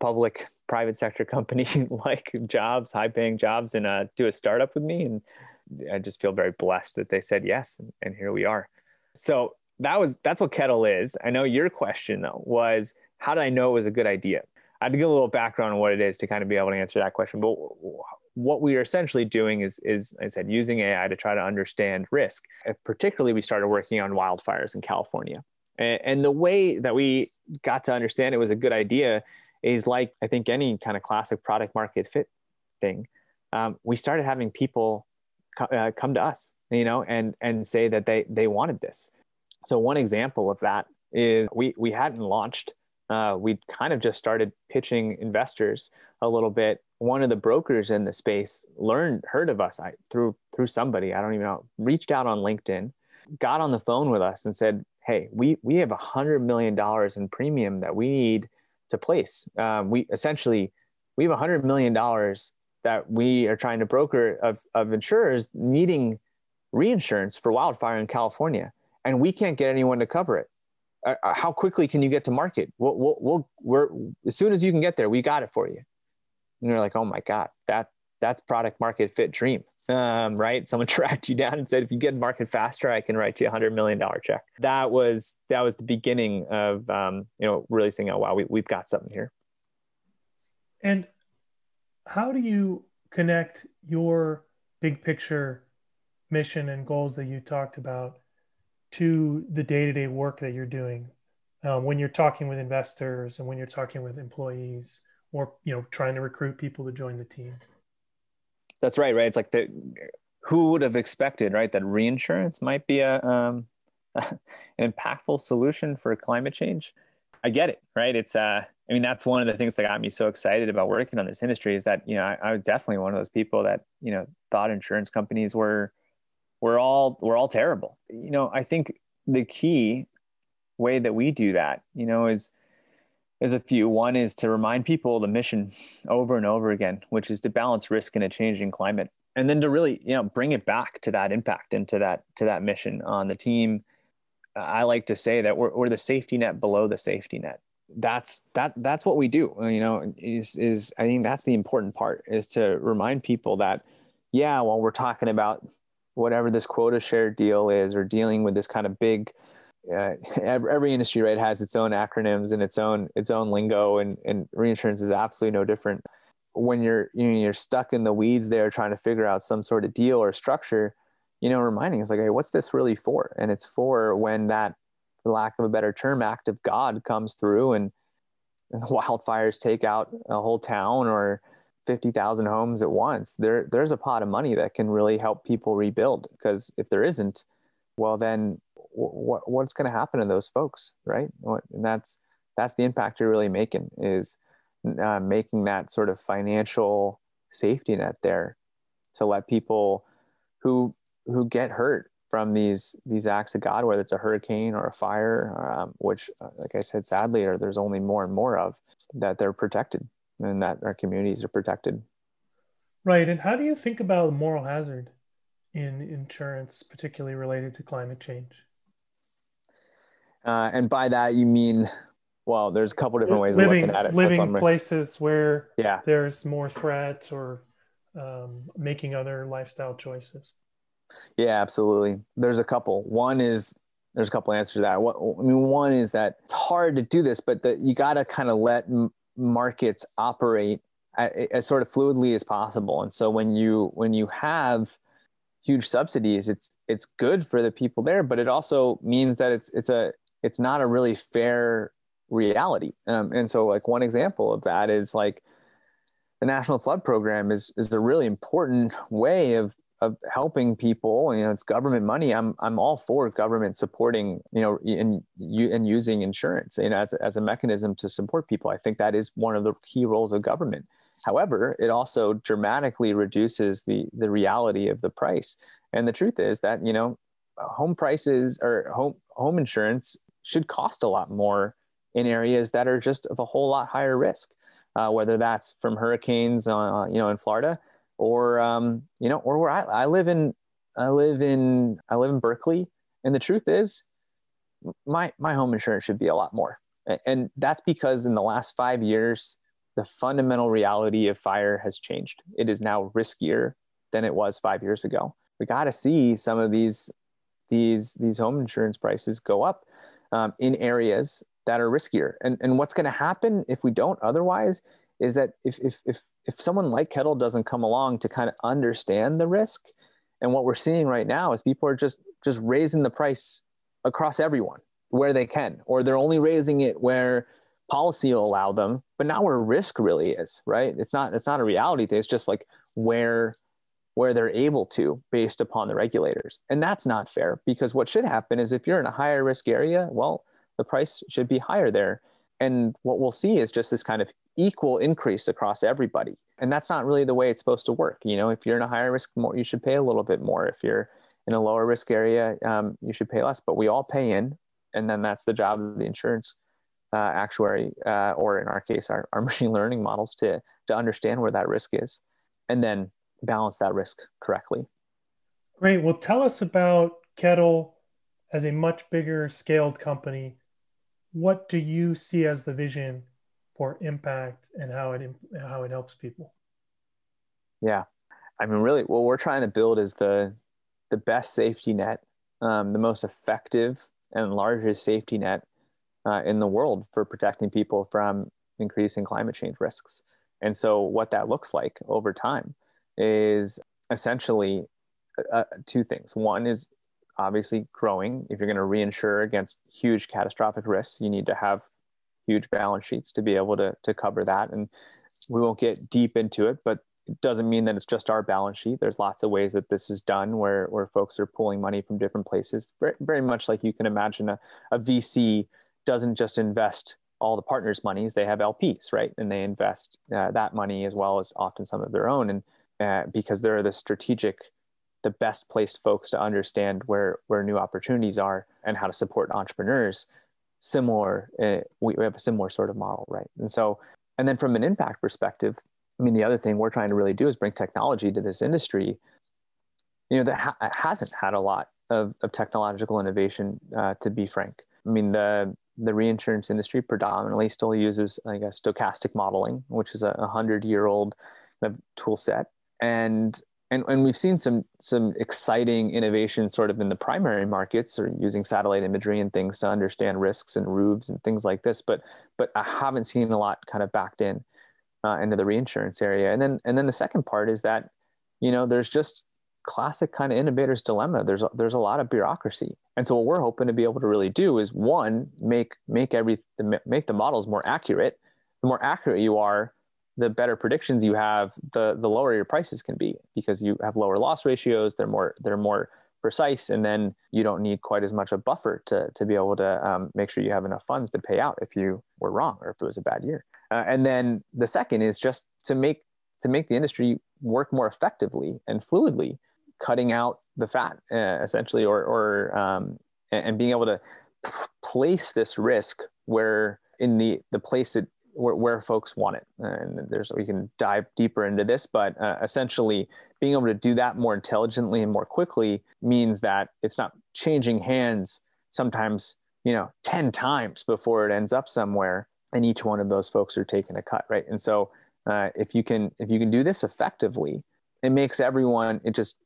public private sector company [laughs] like jobs, high paying jobs, and uh, do a startup with me?" And I just feel very blessed that they said yes, and, and here we are. So that was that's what Kettle is. I know your question though was how did I know it was a good idea? I had to give a little background on what it is to kind of be able to answer that question. But what we are essentially doing is, is I said, using AI to try to understand risk. Particularly, we started working on wildfires in California. And, and the way that we got to understand it was a good idea is like, I think, any kind of classic product market fit thing. Um, we started having people co- uh, come to us, you know, and, and say that they, they wanted this. So one example of that is we, we hadn't launched uh, we kind of just started pitching investors a little bit. One of the brokers in the space learned, heard of us I, through through somebody I don't even know, reached out on LinkedIn, got on the phone with us and said, "Hey, we we have a hundred million dollars in premium that we need to place. Um, we essentially we have a hundred million dollars that we are trying to broker of of insurers needing reinsurance for wildfire in California, and we can't get anyone to cover it." Uh, uh, how quickly can you get to market? We'll, we'll, we'll, we're, as soon as you can get there, we got it for you. And they're like, oh my God, that, that's product market fit dream, um, right? Someone [laughs] tracked you down and said, if you get market faster, I can write you a hundred million dollar check. That was, that was the beginning of, um, you know, really saying, oh, wow, we, we've got something here. And how do you connect your big picture mission and goals that you talked about to the day-to-day work that you're doing um, when you're talking with investors and when you're talking with employees or you know trying to recruit people to join the team. That's right, right? It's like the who would have expected, right, that reinsurance might be a um, [laughs] an impactful solution for climate change. I get it, right? It's uh, I mean, that's one of the things that got me so excited about working on this industry is that you know I, I was definitely one of those people that you know thought insurance companies were were all were all terrible. You know, I think the key way that we do that, you know, is is a few. One is to remind people the mission over and over again, which is to balance risk in a changing climate, and then to really, you know, bring it back to that impact and to that to that mission on the team. I like to say that we're, we're the safety net below the safety net. That's that that's what we do. You know, is is I think that's the important part is to remind people that, yeah, while we're talking about whatever this quota share deal is, or dealing with this kind of big uh, [laughs] every, industry right has its own acronyms and its own its own lingo and, and reinsurance is absolutely no different. When you're you know, you're stuck in the weeds there trying to figure out some sort of deal or structure you know reminding us like hey what's this really for? And it's for when that for lack of a better term act of god comes through and, and the [laughs] wildfires take out a whole town or 50,000 homes at once there there's a pot of money that can really help people rebuild because if there isn't well then what what's going to happen to those folks, right? And that's that's the impact you're really making is uh, making that sort of financial safety net there to let people who who get hurt from these these acts of God, whether it's a hurricane or a fire, um, which, uh, like I said, sadly, or there's only more and more of, that they're protected and that our communities are protected. Right. And how do you think about moral hazard in insurance, particularly related to climate change? Uh, and by that you mean, well, there's a couple different ways living, of looking at it. Living so places where yeah. there's more threats or um, making other lifestyle choices. Yeah, absolutely. There's a couple. One is there's a couple answers to that. What, I mean, one is that it's hard to do this, but that you got to kind of let markets operate as sort of fluidly as possible. And so when you when you have huge subsidies, it's it's good for the people there, but it also means that it's it's a it's not a really fair reality. Um, and so, like one example of that is like the National Flood Program is is a really important way of of helping people. You know, it's government money. I'm I'm all for government supporting. You know, and you and using insurance you know, as as a mechanism to support people. I think that is one of the key roles of government. However, it also dramatically reduces the the reality of the price. And the truth is that you know, home prices or home home insurance should cost a lot more in areas that are just of a whole lot higher risk, uh, whether that's from hurricanes, uh, you know, in Florida, or um, you know, or where I, I live in, I live in, I live in Berkeley, and the truth is, my my home insurance should be a lot more, and that's because in the last five years, the fundamental reality of fire has changed. It is now riskier than it was five years ago. We got to see some of these these these home insurance prices go up um, in areas that are riskier. And, and what's going to happen if we don't otherwise is that if, if, if, if someone like Kettle doesn't come along to kind of understand the risk, and what we're seeing right now is people are just, just raising the price across everyone where they can, or they're only raising it where policy will allow them, but not where risk really is, right? It's not, it's not a reality thing. It's just like where where they're able to based upon the regulators. And that's not fair because what should happen is if you're in a higher risk area, well, the price should be higher there. And what we'll see is just this kind of equal increase across everybody. And that's not really the way it's supposed to work. You know, if you're in a higher risk, more, you should pay a little bit more. If you're in a lower risk area, um, you should pay less. But we all pay in, and then that's the job of the insurance uh, actuary, uh, or in our case, our, our [laughs] machine learning models to to understand where that risk is, and then balance that risk correctly. Great. Well, tell us about Kettle as a much bigger scaled company. What do you see as the vision for impact and how it how it helps people? Yeah, I mean, really, what we're trying to build is the the best safety net, um, the most effective and largest safety net uh, in the world for protecting people from increasing climate change risks. And so, what that looks like over time is essentially uh, two things. One is obviously growing. If you're going to reinsure against huge catastrophic risks, you need to have huge balance sheets to be able to, to cover that. And we won't get deep into it, but it doesn't mean that it's just our balance sheet. There's lots of ways that this is done where, where folks are pulling money from different places. Very, much like you can imagine a, a VC doesn't just invest all the partners' monies, they have LPs, right? And they invest uh, that money as well as often some of their own. And uh, because there are the strategic, the best placed folks to understand where, where new opportunities are and how to support entrepreneurs, similar, uh, we, have a similar sort of model, right? And so, and then from an impact perspective, I mean, the other thing we're trying to really do is bring technology to this industry, you know, that ha- hasn't had a lot of, of technological innovation, uh, to be frank. I mean, the, the reinsurance industry predominantly still uses, I guess, stochastic modeling, which is a hundred year old tool set. And, and, and we've seen some, some exciting innovation sort of in the primary markets or using satellite imagery and things to understand risks and roofs and things like this. But, but I haven't seen a lot kind of backed in uh, into the reinsurance area. And then and then the second part is that you know there's just classic kind of innovator's dilemma. There's there's a lot of bureaucracy, and so what we're hoping to be able to really do is one make make every make the models more accurate. The more accurate you are, the better predictions you have, the the lower your prices can be because you have lower loss ratios. They're more they're more precise, and then you don't need quite as much a buffer to to be able to um, make sure you have enough funds to pay out if you were wrong or if it was a bad year. Uh, and then the second is just to make to make the industry work more effectively and fluidly, cutting out the fat uh, essentially, or or um, and, being able to place this risk where in the the place it where, where folks want it. And there's we can dive deeper into this, but uh, essentially being able to do that more intelligently and more quickly means that it's not changing hands sometimes you know 10 times before it ends up somewhere and each one of those folks are taking a cut right and so uh, if you can if you can do this effectively it makes everyone it just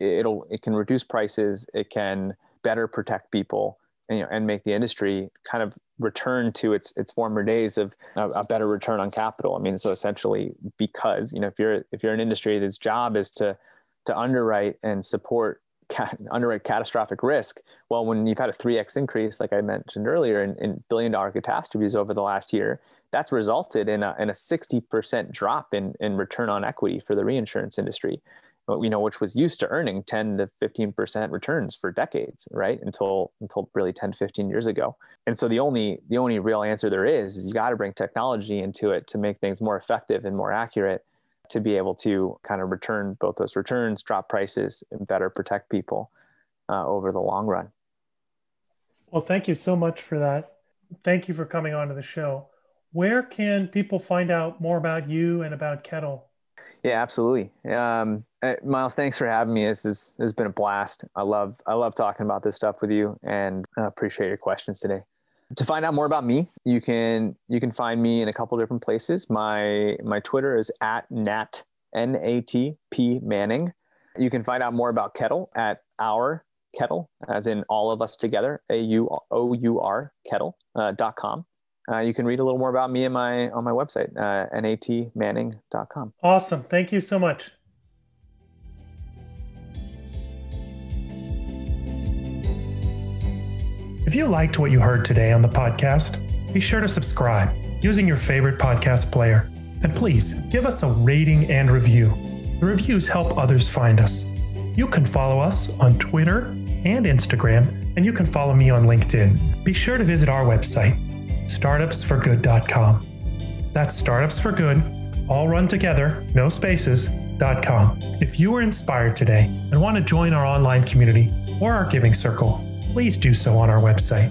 it'll it can reduce prices it can better protect people and, you know, and make the industry kind of return to its its former days of a, a, better return on capital i mean so essentially because you know if you're if you're an industry that's job is to to underwrite and support cat, [laughs] underwrite catastrophic risk. Well, when you've had a 3x increase, like I mentioned earlier, in, in billion dollar catastrophes over the last year, that's resulted in a, in a 60% drop in, in return on equity for the reinsurance industry, you know, which was used to earning 10 to 15% returns for decades, right? Until, until really 10, 15 years ago. And so the only, the only real answer there is, is you got to bring technology into it to make things more effective and more accurate to be able to kind of return both those returns, drop prices, and better protect people uh, over the long run. Well, thank you so much for that. Thank you for coming on to the show. Where can people find out more about you and about Kettle? Yeah, absolutely. Um, Miles, thanks for having me. This, this has been a blast. I love I love talking about this stuff with you, and I appreciate your questions today to find out more about me, you can you can find me in a couple different places. My my Twitter is at nat n a t p Manning. You can find out more about Kettle at our Kettle, as in all of us together, a u o u r Kettle uh, dot com. Uh, you can read a little more about me in my on my website, uh, natmanning.com. Awesome. Thank you so much. If you liked what you heard today on the podcast, be sure to subscribe using your favorite podcast player. And please give us a rating and review. The reviews help others find us. You can follow us on Twitter and Instagram, and you can follow me on LinkedIn. Be sure to visit our website, startupsforgood.com. That's Startups for Good, all run together, no spaces.com. If you were inspired today and want to join our online community or our giving circle, please do so on our website.